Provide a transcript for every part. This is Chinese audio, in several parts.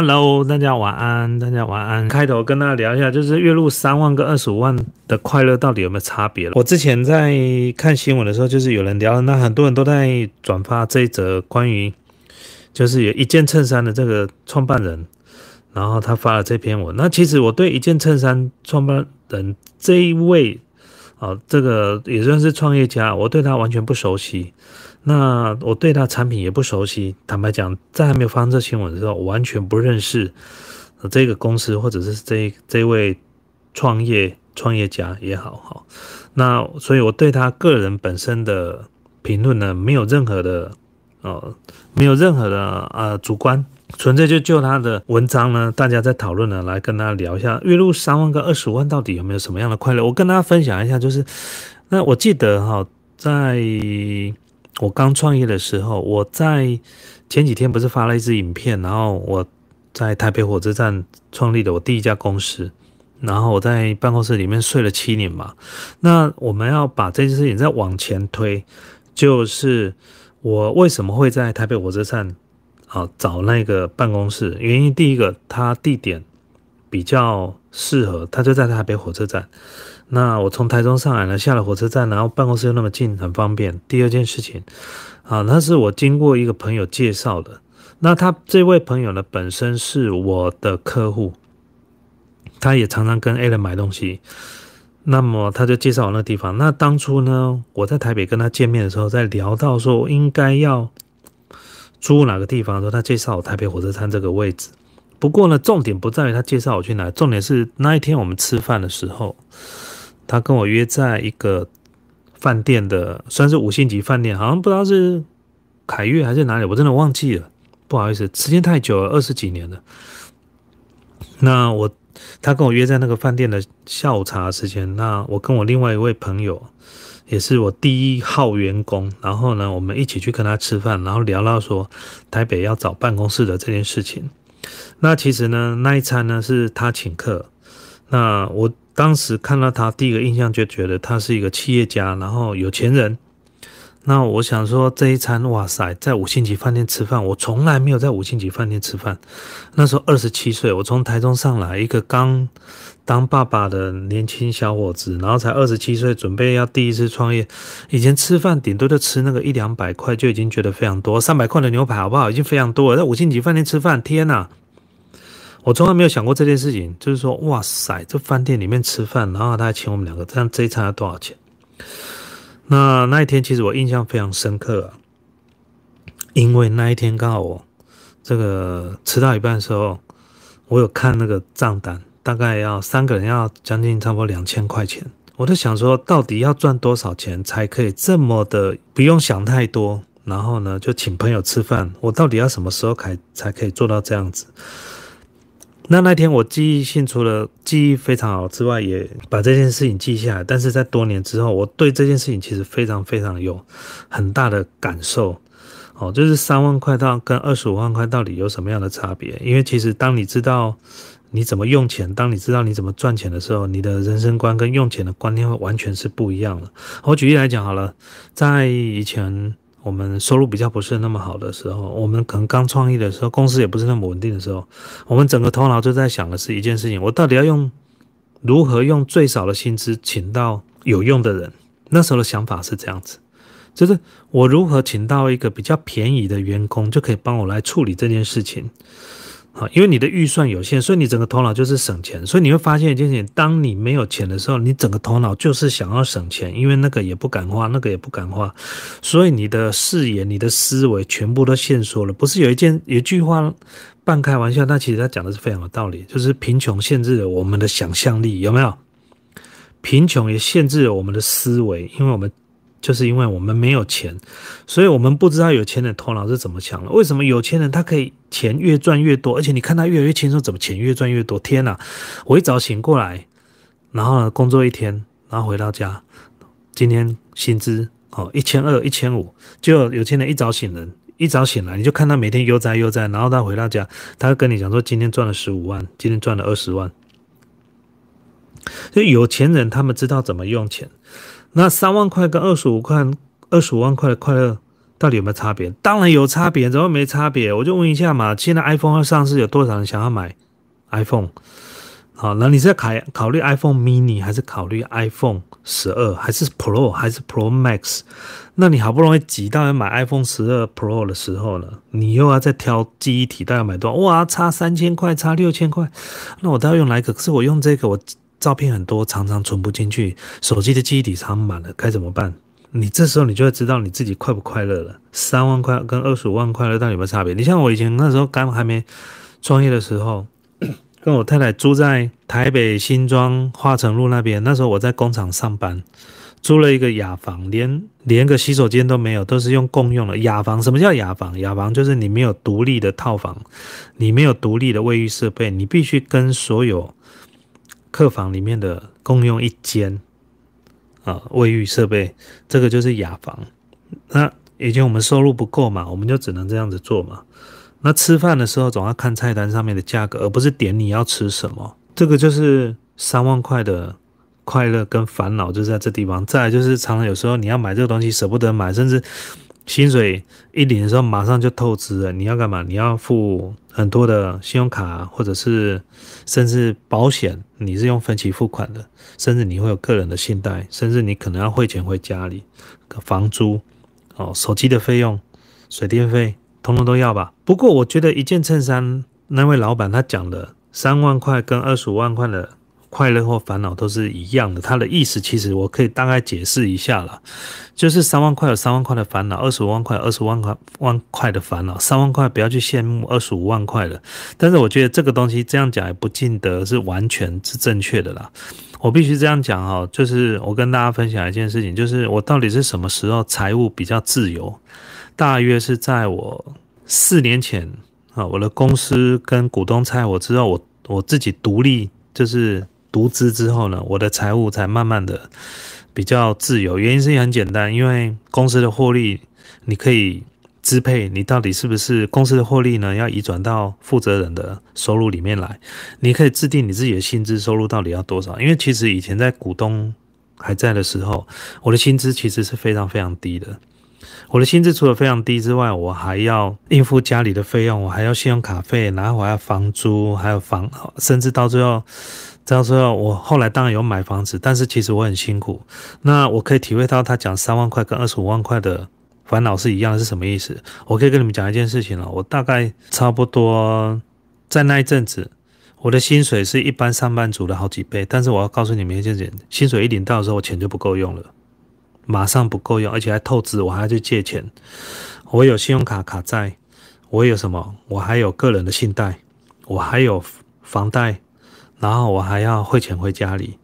Hello，大家晚安，大家晚安。开头跟大家聊一下，就是月入三万跟二十五万的快乐到底有没有差别？我之前在看新闻的时候，就是有人聊，那很多人都在转发这一则关于，就是有一件衬衫的这个创办人，然后他发了这篇文。那其实我对一件衬衫创办人这一位，啊，这个也算是创业家，我对他完全不熟悉。那我对他产品也不熟悉，坦白讲，在还没有发生这新闻的时候，我完全不认识这个公司或者是这这位创业创业家也好，哈。那所以我对他个人本身的评论呢，没有任何的呃，没有任何的呃主观，纯粹就就他的文章呢，大家在讨论呢，来跟他聊一下月入三万跟二十五万到底有没有什么样的快乐？我跟大家分享一下，就是那我记得哈，在。我刚创业的时候，我在前几天不是发了一支影片，然后我在台北火车站创立了我第一家公司，然后我在办公室里面睡了七年嘛。那我们要把这件事情再往前推，就是我为什么会在台北火车站啊找那个办公室？原因第一个，它地点比较适合，它就在台北火车站。那我从台中上来呢，下了火车站，然后办公室又那么近，很方便。第二件事情，啊，那是我经过一个朋友介绍的。那他这位朋友呢，本身是我的客户，他也常常跟 A 人买东西。那么他就介绍我那地方。那当初呢，我在台北跟他见面的时候，在聊到说应该要租哪个地方的时候，他介绍我台北火车站这个位置。不过呢，重点不在于他介绍我去哪，重点是那一天我们吃饭的时候。他跟我约在一个饭店的，算是五星级饭店，好像不知道是凯悦还是哪里，我真的忘记了，不好意思，时间太久了，二十几年了。那我他跟我约在那个饭店的下午茶时间，那我跟我另外一位朋友，也是我第一号员工，然后呢，我们一起去跟他吃饭，然后聊到说台北要找办公室的这件事情。那其实呢，那一餐呢是他请客，那我。当时看到他，第一个印象就觉得他是一个企业家，然后有钱人。那我想说，这一餐，哇塞，在五星级饭店吃饭，我从来没有在五星级饭店吃饭。那时候二十七岁，我从台中上来，一个刚当爸爸的年轻小伙子，然后才二十七岁，准备要第一次创业。以前吃饭顶多就吃那个一两百块，就已经觉得非常多，三百块的牛排好不好？已经非常多了。在五星级饭店吃饭，天哪！我从来没有想过这件事情，就是说，哇塞，这饭店里面吃饭，然后他还请我们两个，这样这一餐要多少钱？那那一天其实我印象非常深刻啊，因为那一天刚好我这个吃到一半的时候，我有看那个账单，大概要三个人要将近差不多两千块钱，我就想说，到底要赚多少钱才可以这么的不用想太多，然后呢就请朋友吃饭，我到底要什么时候才才可以做到这样子？那那天我记忆性除了记忆非常好之外，也把这件事情记下来。但是在多年之后，我对这件事情其实非常非常有很大的感受。哦，就是三万块到跟二十五万块到底有什么样的差别？因为其实当你知道你怎么用钱，当你知道你怎么赚钱的时候，你的人生观跟用钱的观念会完全是不一样的。我举例来讲好了，在以前。我们收入比较不是那么好的时候，我们可能刚创业的时候，公司也不是那么稳定的时候，我们整个头脑就在想的是一件事情：我到底要用如何用最少的薪资请到有用的人？那时候的想法是这样子，就是我如何请到一个比较便宜的员工，就可以帮我来处理这件事情。啊，因为你的预算有限，所以你整个头脑就是省钱。所以你会发现一件事情：当你没有钱的时候，你整个头脑就是想要省钱，因为那个也不敢花，那个也不敢花，所以你的视野、你的思维全部都限缩了。不是有一件有一句话半开玩笑，但其实他讲的是非常有道理，就是贫穷限制了我们的想象力，有没有？贫穷也限制了我们的思维，因为我们。就是因为我们没有钱，所以我们不知道有钱人头脑是怎么想的。为什么有钱人他可以钱越赚越多，而且你看他越来越轻松，怎么钱越赚越多？天哪！我一早醒过来，然后呢工作一天，然后回到家，今天薪资哦一千二、一千五，就有钱人一早醒人，一早醒来你就看他每天悠哉悠哉，然后他回到家，他会跟你讲说今天赚了十五万，今天赚了二十万。所以有钱人他们知道怎么用钱。那三万块跟二十五块、二十五万块的快乐到底有没有差别？当然有差别，怎么没差别？我就问一下嘛，现在 iPhone 要上市，有多少人想要买 iPhone？好，那你是考考虑 iPhone mini 还是考虑 iPhone 十二，还是 Pro 还是 Pro Max？那你好不容易挤到要买 iPhone 十二 Pro 的时候呢，你又要再挑记忆体，大概买多少？哇，差三千块，差六千块，那我都要用哪个？可是我用这个，我照片很多，常常存不进去，手机的记忆体常满了，该怎么办？你这时候你就会知道你自己快不快乐了。三万块跟二十五万快乐到底有没有差别？你像我以前那时候刚还没创业的时候，跟我太太住在台北新庄化成路那边。那时候我在工厂上班，租了一个雅房，连连个洗手间都没有，都是用共用的雅房。什么叫雅房？雅房就是你没有独立的套房，你没有独立的卫浴设备，你必须跟所有客房里面的共用一间。啊，卫浴设备，这个就是雅房。那以前我们收入不够嘛，我们就只能这样子做嘛。那吃饭的时候总要看菜单上面的价格，而不是点你要吃什么。这个就是三万块的快乐跟烦恼就在这地方。再就是常常有时候你要买这个东西舍不得买，甚至。薪水一领的时候，马上就透支了。你要干嘛？你要付很多的信用卡，或者是甚至保险，你是用分期付款的，甚至你会有个人的信贷，甚至你可能要汇钱回家里，房租，哦，手机的费用，水电费，通通都要吧。不过我觉得一件衬衫，那位老板他讲的三万块跟二十五万块的。快乐或烦恼都是一样的，它的意思其实我可以大概解释一下了，就是三万块有三万块的烦恼，二十五万块二十万块万块的烦恼，三万块不要去羡慕二十五万块的。但是我觉得这个东西这样讲也不尽得是完全是正确的啦。我必须这样讲哈，就是我跟大家分享一件事情，就是我到底是什么时候财务比较自由？大约是在我四年前啊，我的公司跟股东拆伙之后，我我自己独立就是。独资之后呢，我的财务才慢慢的比较自由。原因是很简单，因为公司的获利你可以支配，你到底是不是公司的获利呢？要移转到负责人的收入里面来。你可以制定你自己的薪资收入到底要多少。因为其实以前在股东还在的时候，我的薪资其实是非常非常低的。我的薪资除了非常低之外，我还要应付家里的费用，我还要信用卡费，然后我还要房租，还有房，甚至到最后。到时候我后来当然有买房子，但是其实我很辛苦。那我可以体会到他讲三万块跟二十五万块的烦恼是一样，是什么意思？我可以跟你们讲一件事情了。我大概差不多在那一阵子，我的薪水是一般上班族的好几倍。但是我要告诉你们一件事情：薪水一领到的时候，我钱就不够用了，马上不够用，而且还透支，我还要去借钱。我有信用卡卡债，我有什么？我还有个人的信贷，我还有房贷。然后我还要汇钱回家里，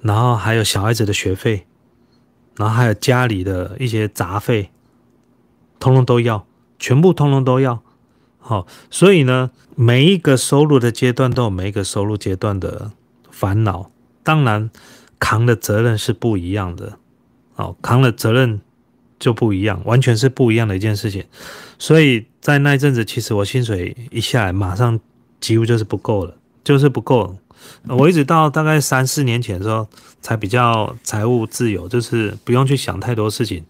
然后还有小孩子的学费，然后还有家里的一些杂费，通通都要，全部通通都要。好，所以呢，每一个收入的阶段都有每一个收入阶段的烦恼，当然扛的责任是不一样的。哦，扛的责任就不一样，完全是不一样的一件事情。所以在那一阵子，其实我薪水一下来，马上几乎就是不够了，就是不够。我一直到大概三四年前的时候，才比较财务自由，就是不用去想太多事情。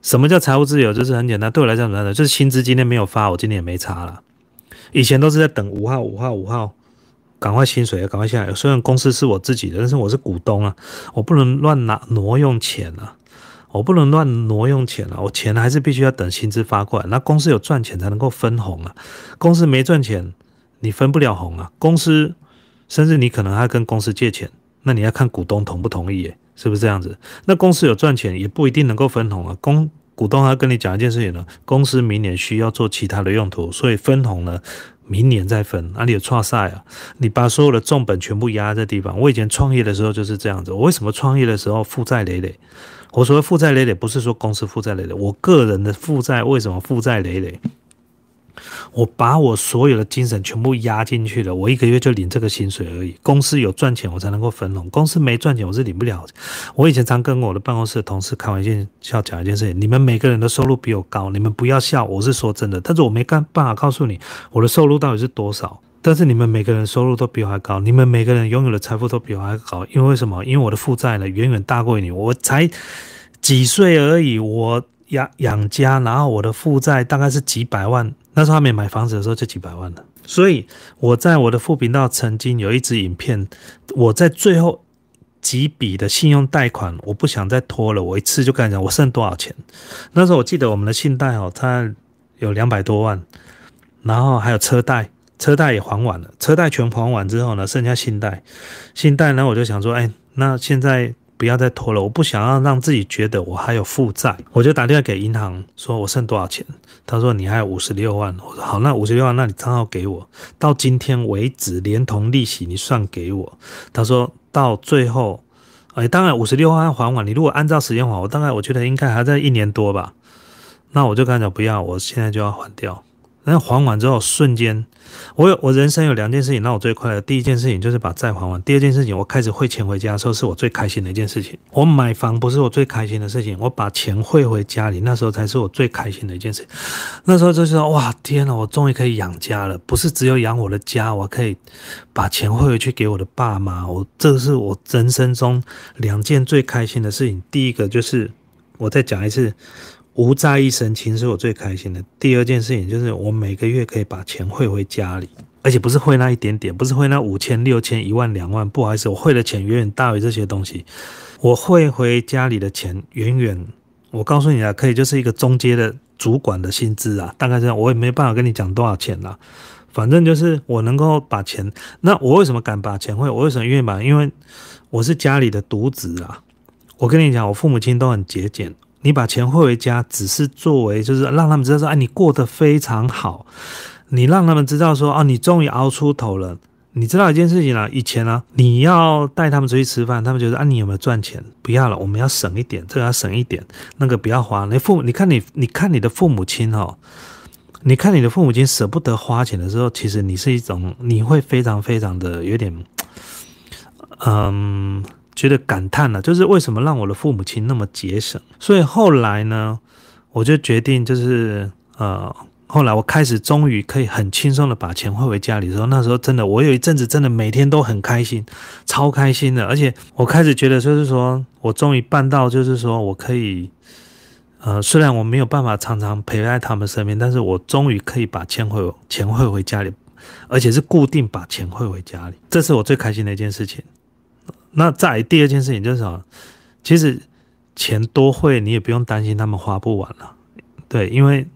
什么叫财务自由？就是很简单，对我来讲很简单就是薪资今天没有发，我今天也没差了。以前都是在等五号、五号、五号，赶快薪水赶快下来。虽然公司是我自己的，但是我是股东啊，我不能乱拿挪用钱啊，我不能乱挪用钱啊，我钱还是必须要等薪资发过来。那公司有赚钱才能够分红啊，公司没赚钱，你分不了红啊，公司。甚至你可能还跟公司借钱，那你要看股东同不同意，耶，是不是这样子？那公司有赚钱，也不一定能够分红啊。公股东还跟你讲一件事情呢，公司明年需要做其他的用途，所以分红呢，明年再分。哪里有创赛啊？你把所有的重本全部压在这地方。我以前创业的时候就是这样子。我为什么创业的时候负债累累？我所谓负债累累，不是说公司负债累累，我个人的负债为什么负债累累？我把我所有的精神全部压进去了，我一个月就领这个薪水而已。公司有赚钱，我才能够分红；公司没赚钱，我是领不了。我以前常跟我的办公室同事开玩笑讲一件事情：你们每个人的收入比我高，你们不要笑，我是说真的。但是我没办法告诉你我的收入到底是多少。但是你们每个人收入都比我还高，你们每个人拥有的财富都比我还高。因为为什么？因为我的负债呢远远大过于你。我才几岁而已，我。养养家，然后我的负债大概是几百万，那时候还没买房子的时候就几百万了。所以我在我的副频道曾经有一支影片，我在最后几笔的信用贷款，我不想再拖了，我一次就跟他讲我剩多少钱。那时候我记得我们的信贷哦，它有两百多万，然后还有车贷。车贷也还完了，车贷全还完之后呢，剩下信贷，信贷呢，我就想说，哎，那现在不要再拖了，我不想要让自己觉得我还有负债，我就打电话给银行，说我剩多少钱？他说你还有五十六万，我说好，那五十六万，那你账号给我，到今天为止连同利息你算给我。他说到最后，哎，当然五十六万还完，你如果按照时间还，我大概我觉得应该还在一年多吧。那我就跟他讲不要，我现在就要还掉。那还完之后，瞬间，我有我人生有两件事情让我最快乐。第一件事情就是把债还完，第二件事情我开始汇钱回家的时候，是我最开心的一件事情。我买房不是我最开心的事情，我把钱汇回家里，那时候才是我最开心的一件事。那时候就是说，哇，天呐，我终于可以养家了，不是只有养我的家，我可以把钱汇回去给我的爸妈。我这是我人生中两件最开心的事情。第一个就是我再讲一次。无债一身轻是我最开心的。第二件事情就是我每个月可以把钱汇回家里，而且不是汇那一点点，不是汇那五千、六千、一万、两万。不好意思，我汇的钱远远大于这些东西。我汇回家里的钱远远，我告诉你啊，可以就是一个中阶的主管的薪资啊，大概这样。我也没办法跟你讲多少钱啦，反正就是我能够把钱。那我为什么敢把钱汇？我为什么愿意把？因为我是家里的独子啊。我跟你讲，我父母亲都很节俭。你把钱汇回家，只是作为就是让他们知道说，哎，你过得非常好。你让他们知道说，哦，你终于熬出头了。你知道一件事情啊，以前呢，你要带他们出去吃饭，他们觉得啊，你有没有赚钱？不要了，我们要省一点，这个要省一点，那个不要花。你父母，你看你，你看你的父母亲哦，你看你的父母亲舍不得花钱的时候，其实你是一种，你会非常非常的有点，嗯。觉得感叹了，就是为什么让我的父母亲那么节省？所以后来呢，我就决定，就是呃，后来我开始终于可以很轻松的把钱汇回家里的时候，那时候真的，我有一阵子真的每天都很开心，超开心的。而且我开始觉得，就是说我终于办到，就是说我可以，呃，虽然我没有办法常常陪在他们身边，但是我终于可以把钱汇钱汇回家里，而且是固定把钱汇回家里，这是我最开心的一件事情。那再第二件事情就是什么？其实钱多会，你也不用担心他们花不完了。对，因为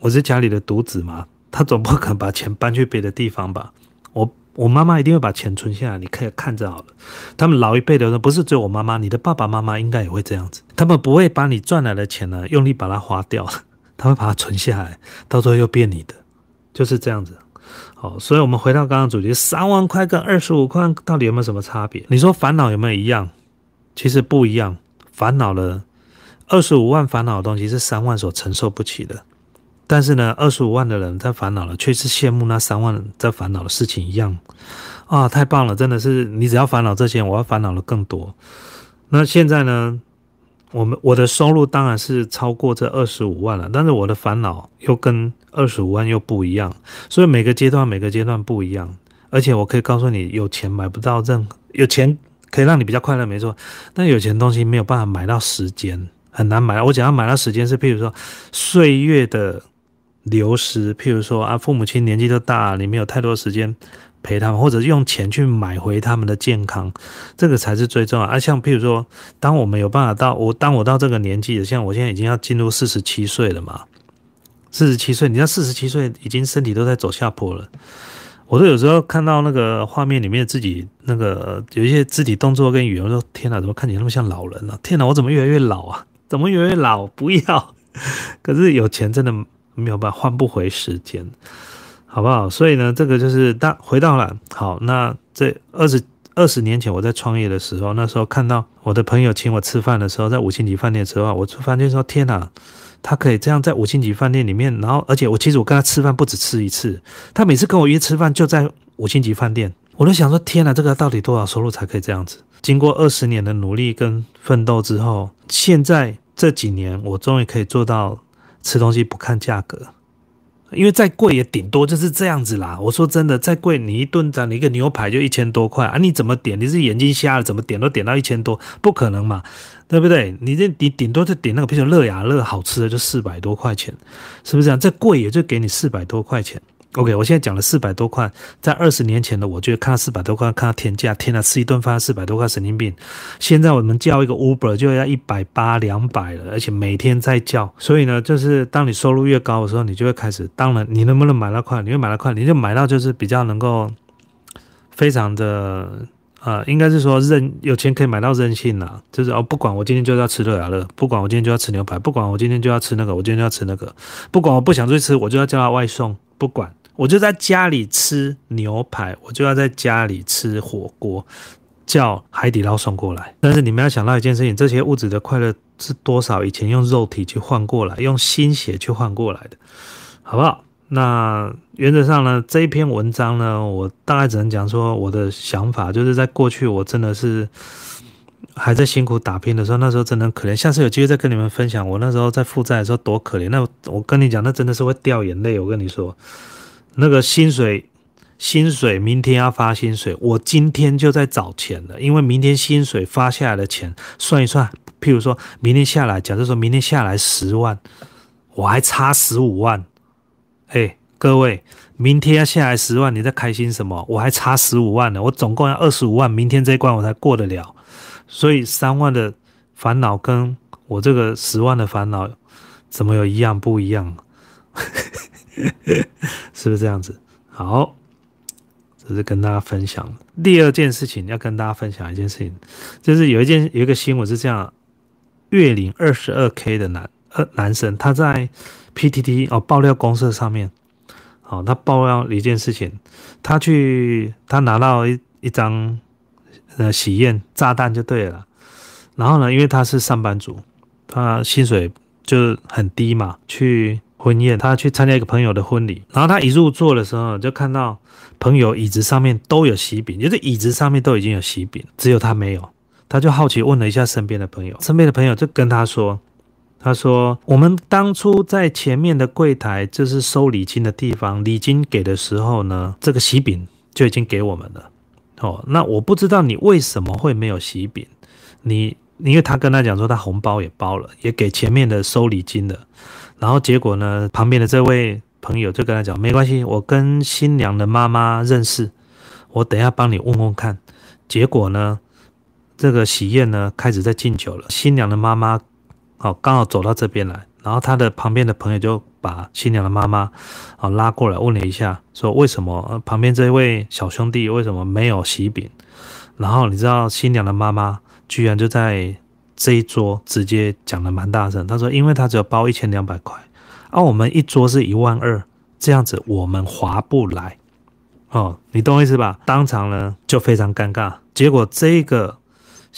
我是家里的独子嘛，他总不可能把钱搬去别的地方吧？我我妈妈一定会把钱存下来，你可以看着好了。他们老一辈的人不是只有我妈妈，你的爸爸妈妈应该也会这样子。他们不会把你赚来的钱呢，用力把它花掉，他会把它存下来，到时候又变你的，就是这样子。好，所以我们回到刚刚主题，三万块跟二十五块到底有没有什么差别？你说烦恼有没有一样？其实不一样。烦恼了二十五万烦恼的东西是三万所承受不起的，但是呢，二十五万的人在烦恼了，却是羡慕那三万在烦恼的事情一样啊！太棒了，真的是你只要烦恼这些，我要烦恼的更多。那现在呢？我们我的收入当然是超过这二十五万了，但是我的烦恼又跟二十五万又不一样，所以每个阶段每个阶段不一样。而且我可以告诉你，有钱买不到任何，有钱可以让你比较快乐，没错，但有钱东西没有办法买到时间，很难买。我讲要买到时间是，譬如说岁月的流失，譬如说啊，父母亲年纪都大，你没有太多时间。陪他们，或者用钱去买回他们的健康，这个才是最重要。啊，像譬如说，当我们有办法到我，当我到这个年纪，像我现在已经要进入四十七岁了嘛，四十七岁，你看四十七岁已经身体都在走下坡了。我都有时候看到那个画面里面自己那个有一些肢体动作跟语言，说天哪，怎么看起来那么像老人呢？天哪，我怎么越来越老啊？怎么越来越老？不要！可是有钱真的没有办法换不回时间。好不好？所以呢，这个就是大回到了好。那这二十二十年前我在创业的时候，那时候看到我的朋友请我吃饭的时候，在五星级饭店吃饭，我突然间说：“天哪，他可以这样在五星级饭店里面，然后而且我其实我跟他吃饭不止吃一次，他每次跟我约吃饭就在五星级饭店，我都想说：天哪，这个到底多少收入才可以这样子？经过二十年的努力跟奋斗之后，现在这几年我终于可以做到吃东西不看价格。”因为再贵也顶多就是这样子啦。我说真的，再贵你一顿的你一个牛排就一千多块啊，你怎么点？你是眼睛瞎了？怎么点都点到一千多？不可能嘛，对不对？你这你顶多就点那个，比如乐雅乐好吃的就四百多块钱，是不是这样？再贵也就给你四百多块钱。OK，我现在讲了四百多块，在二十年前的我，觉得看到四百多块，看到天价，天哪，吃一顿饭四百多块，神经病！现在我们叫一个 Uber 就要一百八、两百了，而且每天在叫，所以呢，就是当你收入越高的时候，你就会开始，当然你能不能买到快，你会买到快，你就买到就是比较能够非常的呃，应该是说任有钱可以买到任性啦，就是哦，不管我今天就要吃乐雅乐，不管我今天就要吃牛排，不管我今天就要吃那个，我今天就要吃那个，不管我不想出去吃，我就要叫他外送，不管。我就在家里吃牛排，我就要在家里吃火锅，叫海底捞送过来。但是你们要想到一件事情，这些物质的快乐是多少？以前用肉体去换过来，用心血去换过来的，好不好？那原则上呢，这一篇文章呢，我大概只能讲说我的想法，就是在过去我真的是还在辛苦打拼的时候，那时候真的可怜。下次有机会再跟你们分享，我那时候在负债的时候多可怜。那我跟你讲，那真的是会掉眼泪。我跟你说。那个薪水，薪水明天要发薪水，我今天就在找钱了，因为明天薪水发下来的钱算一算，譬如说明天下来，假设说明天下来十万，我还差十五万，哎，各位，明天要下来十万，你在开心什么？我还差十五万呢，我总共要二十五万，明天这一关我才过得了，所以三万的烦恼跟我这个十万的烦恼，怎么有一样不一样？是不是这样子？好，这是跟大家分享。第二件事情要跟大家分享一件事情，就是有一件有一个新闻是这样：月龄二十二 K 的男呃男生，他在 PTT 哦爆料公社上面，哦他爆料一件事情，他去他拿到一一张呃喜宴炸弹就对了。然后呢，因为他是上班族，他薪水就很低嘛，去。婚宴，他去参加一个朋友的婚礼，然后他一入座的时候，就看到朋友椅子上面都有喜饼，就是椅子上面都已经有喜饼，只有他没有。他就好奇问了一下身边的朋友，身边的朋友就跟他说：“他说我们当初在前面的柜台，就是收礼金的地方，礼金给的时候呢，这个喜饼就已经给我们了。哦，那我不知道你为什么会没有喜饼？你因为他跟他讲说，他红包也包了，也给前面的收礼金的。”然后结果呢？旁边的这位朋友就跟他讲：“没关系，我跟新娘的妈妈认识，我等下帮你问问看。”结果呢，这个喜宴呢开始在敬酒了。新娘的妈妈哦刚好走到这边来，然后他的旁边的朋友就把新娘的妈妈哦拉过来问了一下，说：“为什么旁边这位小兄弟为什么没有喜饼？”然后你知道新娘的妈妈居然就在。这一桌直接讲的蛮大声，他说：“因为他只有包一千两百块，而我们一桌是一万二，这样子我们划不来。”哦，你懂我意思吧？当场呢就非常尴尬。结果这个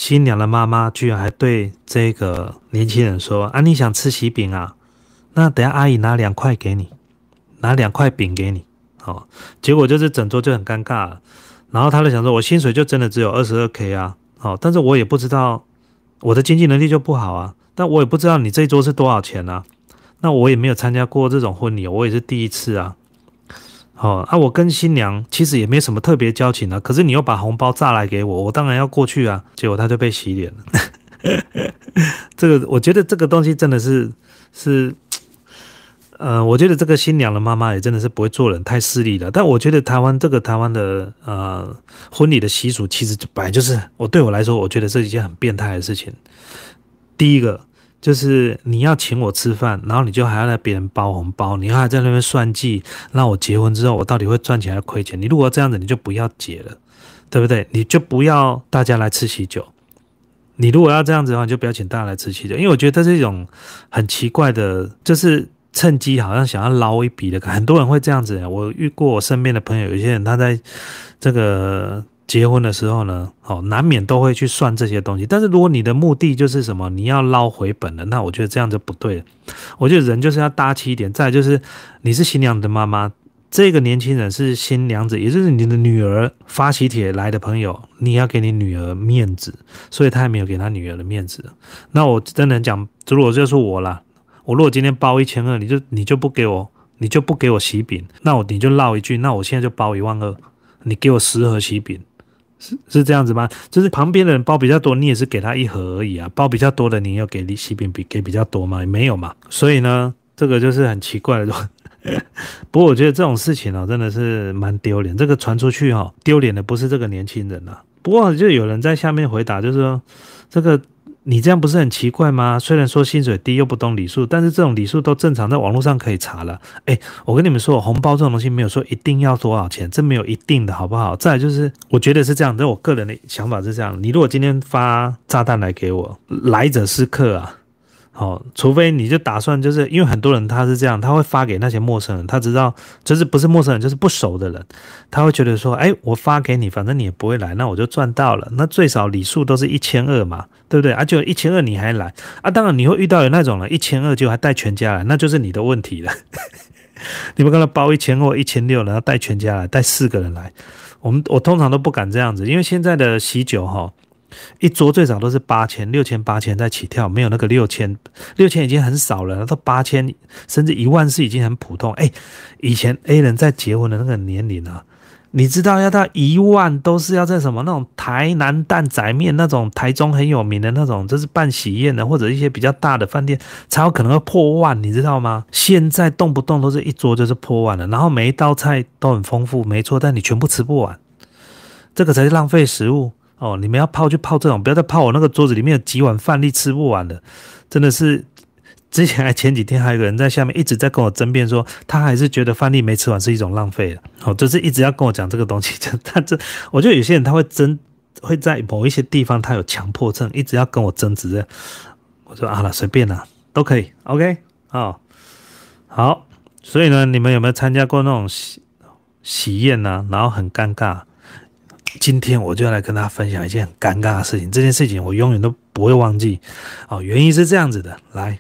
新娘的妈妈居然还对这个年轻人说：“啊，你想吃喜饼啊？那等下阿姨拿两块给你，拿两块饼给你。”哦，结果就是整桌就很尴尬了。然后他就想说：“我薪水就真的只有二十二 k 啊，哦，但是我也不知道。”我的经济能力就不好啊，但我也不知道你这一桌是多少钱啊。那我也没有参加过这种婚礼，我也是第一次啊。好啊，我跟新娘其实也没什么特别交情啊，可是你又把红包炸来给我，我当然要过去啊。结果他就被洗脸了。这个我觉得这个东西真的是是。呃，我觉得这个新娘的妈妈也真的是不会做人，太势利了。但我觉得台湾这个台湾的呃婚礼的习俗，其实本来就是我对我来说，我觉得是一件很变态的事情。第一个就是你要请我吃饭，然后你就还要让别人包红包，你还在那边算计，那我结婚之后我到底会赚钱还是亏钱？你如果这样子，你就不要结了，对不对？你就不要大家来吃喜酒。你如果要这样子的话，你就不要请大家来吃喜酒，因为我觉得这是一种很奇怪的，就是。趁机好像想要捞一笔的，很多人会这样子。我遇过我身边的朋友，有些人他在这个结婚的时候呢，哦，难免都会去算这些东西。但是如果你的目的就是什么，你要捞回本的，那我觉得这样就不对。我觉得人就是要搭起一点。再就是你是新娘的妈妈，这个年轻人是新娘子，也就是你的女儿发喜帖来的朋友，你要给你女儿面子，所以他还没有给他女儿的面子。那我真的讲，如果就是我啦。我如果今天包一千二，你就你就不给我你就不给我喜饼，那我你就唠一句，那我现在就包一万二，你给我十盒喜饼，是是这样子吗？就是旁边的人包比较多，你也是给他一盒而已啊，包比较多的你要给喜饼比给比较多吗？没有嘛，所以呢，这个就是很奇怪的。不过我觉得这种事情哦，真的是蛮丢脸。这个传出去哈，丢脸的不是这个年轻人啊。不过就有人在下面回答，就是说这个你这样不是很奇怪吗？虽然说薪水低又不懂礼数，但是这种礼数都正常，在网络上可以查了。哎，我跟你们说，红包这种东西没有说一定要多少钱，这没有一定的好不好？再就是，我觉得是这样，但我个人的想法是这样。你如果今天发炸弹来给我，来者是客啊。哦，除非你就打算就是因为很多人他是这样，他会发给那些陌生人，他知道就是不是陌生人就是不熟的人，他会觉得说，哎，我发给你，反正你也不会来，那我就赚到了。那最少礼数都是一千二嘛，对不对？啊，就一千二你还来啊？当然你会遇到有那种人，一千二就还带全家来，那就是你的问题了。你们跟他包一千二、一千六，然后带全家来，带四个人来，我们我通常都不敢这样子，因为现在的喜酒哈。一桌最少都是八千、六千、八千在起跳，没有那个六千，六千已经很少了，到八千甚至一万是已经很普通。哎，以前 A 人在结婚的那个年龄啊，你知道要到一万都是要在什么那种台南蛋仔面那种台中很有名的那种，就是办喜宴的或者一些比较大的饭店才有可能会破万，你知道吗？现在动不动都是一桌就是破万了，然后每一道菜都很丰富，没错，但你全部吃不完，这个才是浪费食物。哦，你们要泡就泡这种，不要再泡我那个桌子里面有几碗饭粒吃不完的，真的是。之前还前几天还有个人在下面一直在跟我争辩说，他还是觉得饭粒没吃完是一种浪费的。哦，就是一直要跟我讲这个东西。就他这，我觉得有些人他会争，会在某一些地方他有强迫症，一直要跟我争执。我说好了，随便啦，都可以。OK，哦，好。所以呢，你们有没有参加过那种喜喜宴呢？然后很尴尬。今天我就要来跟大家分享一件很尴尬的事情，这件事情我永远都不会忘记。哦，原因是这样子的，来，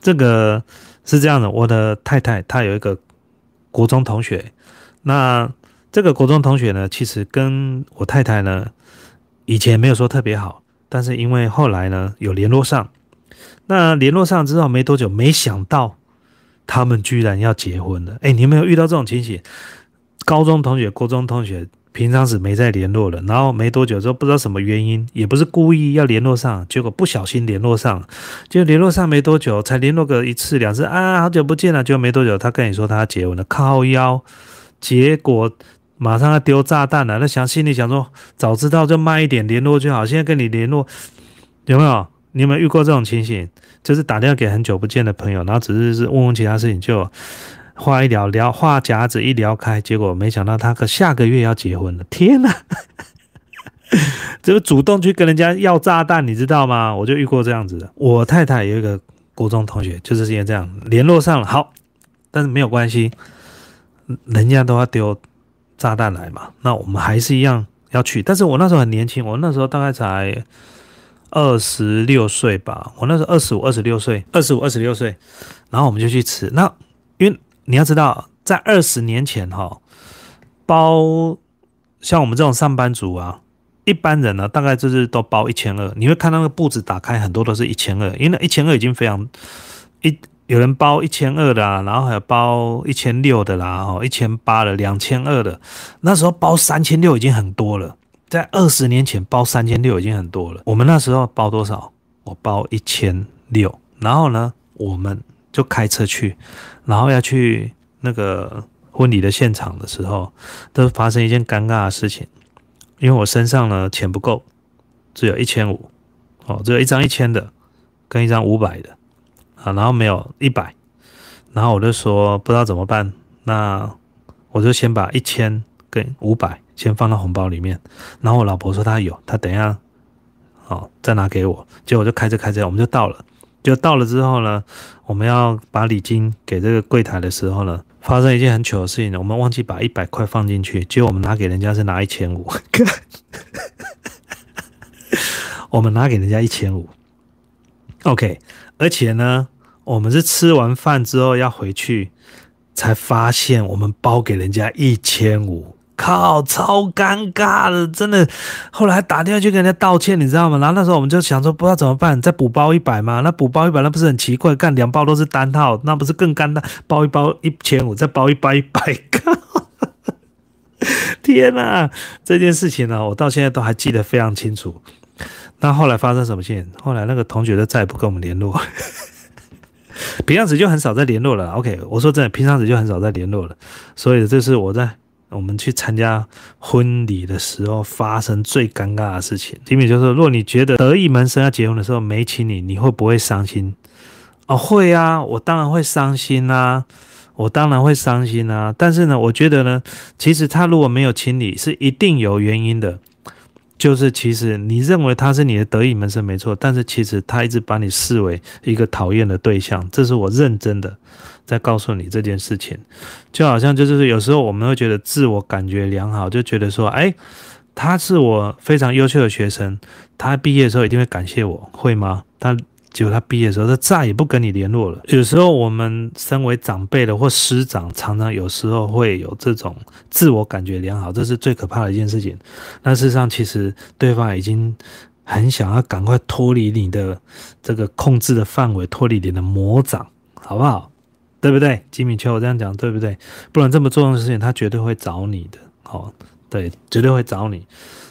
这个是这样的，我的太太她有一个国中同学，那这个国中同学呢，其实跟我太太呢以前没有说特别好，但是因为后来呢有联络上，那联络上之后没多久，没想到他们居然要结婚了。哎，你有没有遇到这种情形？高中同学、国中同学。平常时没再联络了，然后没多久之后，不知道什么原因，也不是故意要联络上，结果不小心联络上，就联络上没多久，才联络个一次两次啊，好久不见了，就没多久，他跟你说他结婚了，靠腰，结果马上要丢炸弹了，那想心里想说，早知道就慢一点联络就好，现在跟你联络，有没有？你有没有遇过这种情形？就是打电话给很久不见的朋友，然后只是是问问其他事情就。话一聊聊话匣子一聊开，结果没想到他可下个月要结婚了。天哪！这个主动去跟人家要炸弹，你知道吗？我就遇过这样子的。我太太有一个高中同学，就是因为这样联络上了。好，但是没有关系，人家都要丢炸弹来嘛，那我们还是一样要去。但是我那时候很年轻，我那时候大概才二十六岁吧。我那时候二十五、二十六岁，二十五、二十六岁，然后我们就去吃。那因为你要知道，在二十年前哈，包像我们这种上班族啊，一般人呢，大概就是都包一千二。你会看到那个布子打开，很多都是一千二，因为那一千二已经非常一有人包一千二的，然后还有包一千六的啦，哦，一千八的，两千二的。那时候包三千六已经很多了，在二十年前包三千六已经很多了。我们那时候包多少？我包一千六，然后呢，我们就开车去。然后要去那个婚礼的现场的时候，都发生一件尴尬的事情，因为我身上呢钱不够，只有一千五，哦，只有一张一千的跟一张五百的，啊，然后没有一百，然后我就说不知道怎么办，那我就先把一千跟五百先放到红包里面，然后我老婆说她有，她等一下，哦，再拿给我，结果就开着开着我们就到了。就到了之后呢，我们要把礼金给这个柜台的时候呢，发生一件很糗的事情，我们忘记把一百块放进去，结果我们拿给人家是拿一千五，我们拿给人家一千五，OK，而且呢，我们是吃完饭之后要回去，才发现我们包给人家一千五，靠，超尴尬的，真的。后来还打电话去跟人家道歉，你知道吗？然后那时候我们就想说，不知道怎么办，再补包一百吗？那补包一百，那不是很奇怪？干两包都是单套，那不是更尴尬？包一包一千五，再包一包一百，靠！天哪，这件事情呢，我到现在都还记得非常清楚。那后来发生什么事情？后来那个同学就再也不跟我们联络。平常时就很少再联络了。OK，我说真的，平常时就很少再联络了。所以这是我在我们去参加婚礼的时候发生最尴尬的事情。吉米就说：“如果你觉得得意门生要结婚的时候没请你，你会不会伤心？”哦，会啊，我当然会伤心啊，我当然会伤心啊。但是呢，我觉得呢，其实他如果没有请你，是一定有原因的。就是其实你认为他是你的得意门生没错，但是其实他一直把你视为一个讨厌的对象，这是我认真的在告诉你这件事情。就好像就是有时候我们会觉得自我感觉良好，就觉得说，哎，他是我非常优秀的学生，他毕业的时候一定会感谢我，会吗？他。结果他毕业的时候，他再也不跟你联络了。有时候我们身为长辈的或师长，常常有时候会有这种自我感觉良好，这是最可怕的一件事情。那事实上，其实对方已经很想要赶快脱离你的这个控制的范围，脱离你的魔掌，好不好？对不对？吉米丘，我这样讲对不对？不然这么重要的事情，他绝对会找你的。好，对，绝对会找你。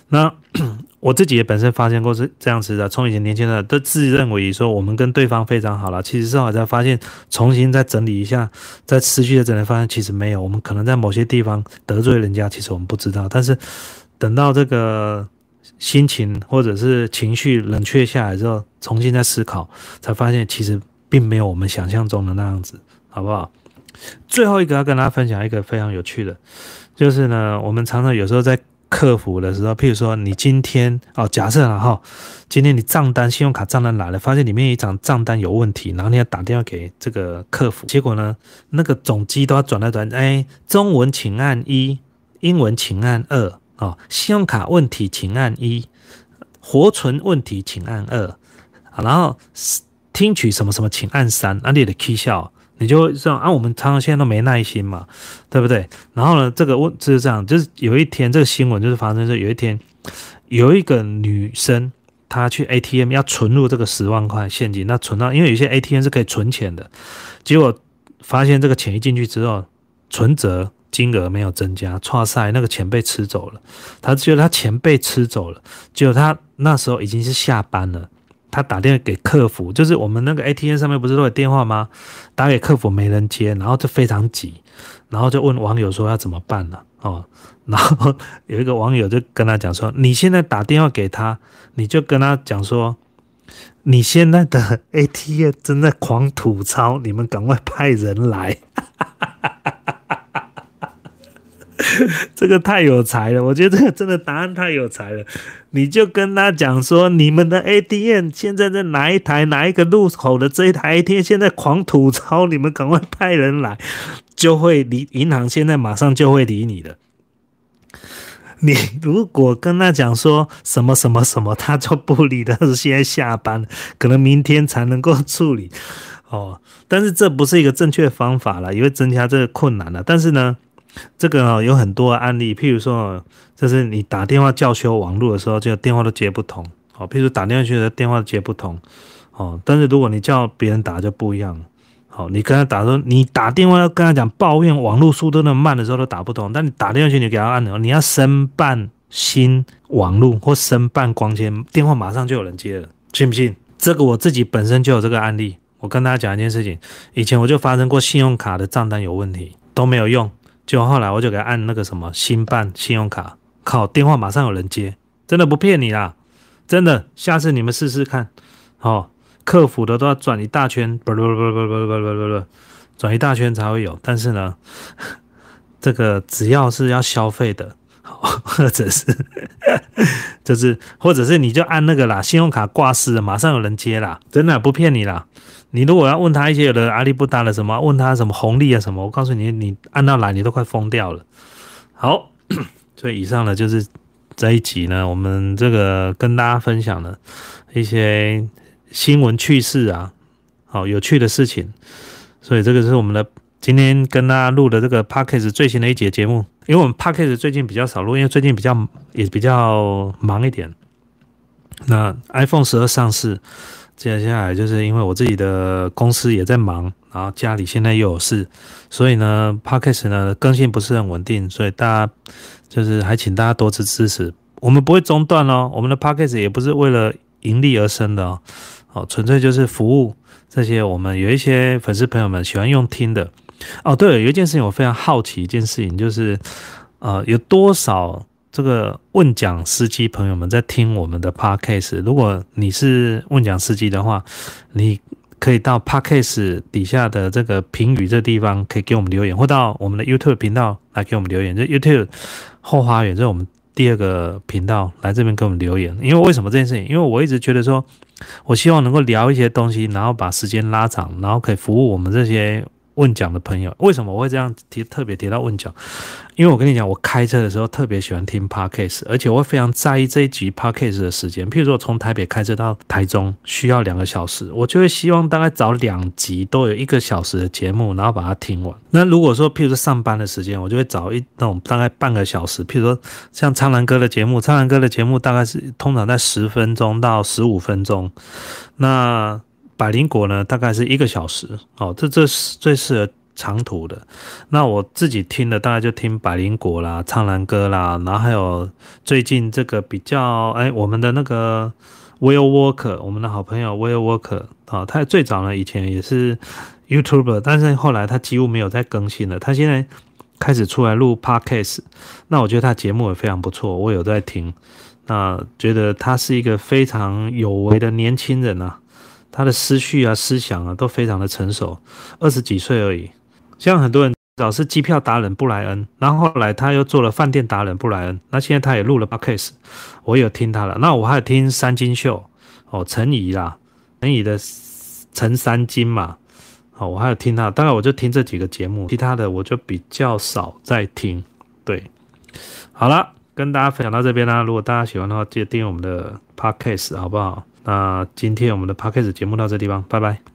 那 我自己也本身发现过是这样子的，从以前年轻的都自认为说我们跟对方非常好了，其实是好才发现，重新再整理一下，再持续的整理，发现其实没有，我们可能在某些地方得罪人家，其实我们不知道。但是等到这个心情或者是情绪冷却下来之后，重新再思考，才发现其实并没有我们想象中的那样子，好不好？最后一个要跟大家分享一个非常有趣的，就是呢，我们常常有时候在。客服的时候，譬如说你今天哦，假设了哈，今天你账单信用卡账单来了，发现里面一张账单有问题，然后你要打电话给这个客服，结果呢，那个总机都要转来转，哎，中文请按一，英文请按二，哦，信用卡问题请按一，活存问题请按二，然后听取什么什么请按三，那你的 K 笑。你就这样啊？我们常常现在都没耐心嘛，对不对？然后呢，这个问就是这样，就是有一天这个新闻就是发生说，有一天有一个女生她去 ATM 要存入这个十万块现金，那存到因为有些 ATM 是可以存钱的，结果发现这个钱一进去之后，存折金额没有增加，错赛那个钱被吃走了，她觉得她钱被吃走了，结果她那时候已经是下班了。他打电话给客服，就是我们那个 ATM 上面不是都有电话吗？打给客服没人接，然后就非常急，然后就问网友说要怎么办呢？哦，然后有一个网友就跟他讲说，你现在打电话给他，你就跟他讲说，你现在的 ATM 正在狂吐槽，你们赶快派人来。这个太有才了，我觉得这个真的答案太有才了。你就跟他讲说，你们的 ATM 现在在哪一台哪一个路口的这一台 ATM 现在狂吐槽，你们赶快派人来，就会理银行现在马上就会理你的。你如果跟他讲说什么什么什么，他就不理的，是现在下班，可能明天才能够处理哦。但是这不是一个正确方法了，也会增加这个困难了。但是呢？这个有很多案例，譬如说，就是你打电话叫修网络的时候，就电话都接不通。哦，譬如打电话去的电话接不通。哦，但是如果你叫别人打就不一样。好，你跟他打说，你打电话要跟他讲抱怨网络速度那么慢的时候都打不通，但你打电话去你给他按钮，你要申办新网络或申办光纤，电话马上就有人接了，信不信？这个我自己本身就有这个案例。我跟大家讲一件事情，以前我就发生过信用卡的账单有问题，都没有用。就后来我就给他按那个什么新办信用卡，靠电话马上有人接，真的不骗你啦，真的，下次你们试试看，哦，客服的都要转一大圈，不不不不不不不不不，转一大圈才会有，但是呢，这个只要是要消费的，或者是就是或者是你就按那个啦，信用卡挂失了，马上有人接啦，真的不骗你啦。你如果要问他一些有的阿里不搭的什么，问他什么红利啊什么，我告诉你，你按到来你都快疯掉了。好，所以以上呢就是这一集呢，我们这个跟大家分享的一些新闻趣事啊，好有趣的事情。所以这个是我们的。今天跟大家录的这个 Podcast 最新的一节节目，因为我们 Podcast 最近比较少录，因为最近比较也比较忙一点。那 iPhone 十二上市，接下来就是因为我自己的公司也在忙，然后家里现在又有事，所以呢，Podcast 呢更新不是很稳定，所以大家就是还请大家多支支持，我们不会中断哦，我们的 Podcast 也不是为了盈利而生的哦，哦，纯粹就是服务这些我们有一些粉丝朋友们喜欢用听的。哦，对了，有一件事情我非常好奇，一件事情就是，呃，有多少？这个问讲司机朋友们在听我们的 podcast，如果你是问讲司机的话，你可以到 podcast 底下的这个评语这地方可以给我们留言，或到我们的 YouTube 频道来给我们留言。这 YouTube 后花园，这是我们第二个频道，来这边给我们留言。因为为什么这件事情？因为我一直觉得说，我希望能够聊一些东西，然后把时间拉长，然后可以服务我们这些。问讲的朋友，为什么我会这样提？特别提到问讲，因为我跟你讲，我开车的时候特别喜欢听 podcast，而且我会非常在意这一集 podcast 的时间。譬如说，从台北开车到台中需要两个小时，我就会希望大概找两集都有一个小时的节目，然后把它听完。那如果说譬如说上班的时间，我就会找一那种大概半个小时，譬如说像苍兰哥的节目，苍兰哥的节目大概是通常在十分钟到十五分钟，那。百灵果呢，大概是一个小时，哦，这这是最适合长途的。那我自己听的大概就听百灵果啦、苍兰歌啦，然后还有最近这个比较，哎，我们的那个 Will Walker，我们的好朋友 Will Walker 啊，他最早呢以前也是 YouTuber，但是后来他几乎没有再更新了。他现在开始出来录 Podcast，那我觉得他节目也非常不错，我有在听，那觉得他是一个非常有为的年轻人啊。他的思绪啊、思想啊都非常的成熟，二十几岁而已。像很多人早是机票达人布莱恩，然后后来他又做了饭店达人布莱恩，那现在他也录了 podcast，我有听他了。那我还有听三金秀哦，陈怡啦，陈怡的陈三金嘛，哦，我还有听他，大概我就听这几个节目，其他的我就比较少在听。对，好了，跟大家分享到这边啦。如果大家喜欢的话，记得订阅我们的 podcast，好不好？那今天我们的 p a c k a g e 节目到这地方，拜拜。